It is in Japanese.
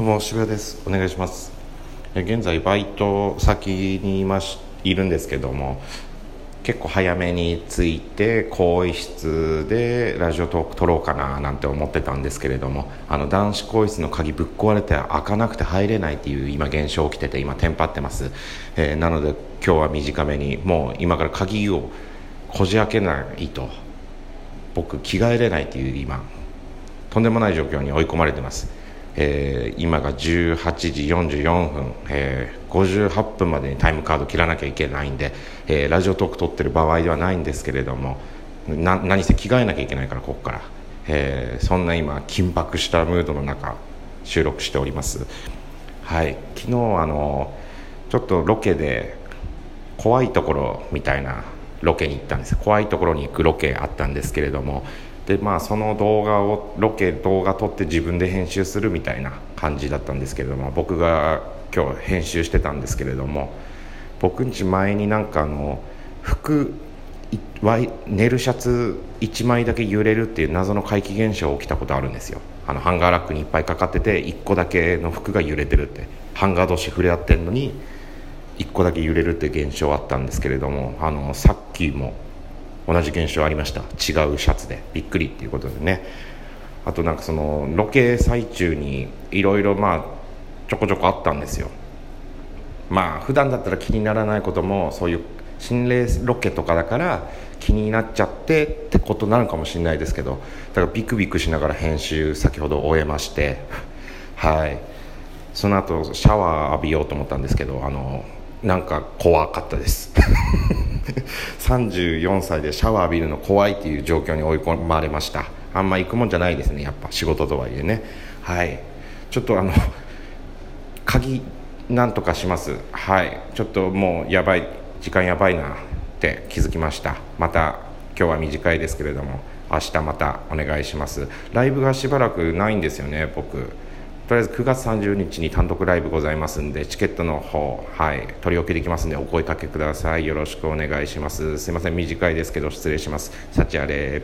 どうも渋谷です。お願いします。現在バイト先にいましいるんですけども結構早めに着いて更衣室でラジオトーク撮ろうかななんて思ってたんですけれどもあの男子更衣室の鍵ぶっ壊れて開かなくて入れないっていう今現象起きてて今テンパってます、えー、なので今日は短めにもう今から鍵をこじ開けないと僕着替えれないっていう今とんでもない状況に追い込まれてます、えー、今が18時44分、えー、58分までにタイムカード切らなきゃいけないんで、えー、ラジオトーク撮ってる場合ではないんですけれどもな何せ着替えなきゃいけないからここから、えー、そんな今緊迫したムードの中収録しております。はい。昨日あのちょっとロケで怖いところみたいなロケに行ったんです。怖いところに行くロケあったんですけれどもでまあその動画をロケ動画撮って自分で編集するみたいな感じだったんですけれども僕が今日編集してたんですけれども僕んち前になんかあの服寝るシャツ1枚だけ揺れるっていう謎の怪奇現象起きたことあるんですよ。あのハンガーラックにいっぱいかかってて1個だけの服が揺れてるって。ハンガー同士触れ合ってんのに1個だけ揺れるっていう現象あったんですけれどもあのさっきも同じ現象ありました。違うシャツで。びっくりっていうことでね。あとなんかそのロケ最中にいろいろまあちょこちょこあったんですよ。まあ普段だったら気にならないこともそういう心霊ロケとかだから気になっちゃってってことなのかもしれないですけどだからビクビクしながら編集先ほど終えましてはい。その後シャワー浴びようと思ったんですけどあのなんか怖かったです。34歳でシャワー浴びるの怖いっていう状況に追い込まれました。あんま行くもんじゃないですねやっぱ仕事とはいえね。はい。ちょっとあの鍵なんとかします。はい。ちょっともうやばい時間やばいなって気づきました。また今日は短いですけれども明日またお願いします。ライブがしばらくないんですよね僕。とりあえず9月30日に単独ライブございますんでチケットの方はい取り置きできますんでお声かけください。よろしくお願いします。すいません短いですけど失礼します。幸あれ。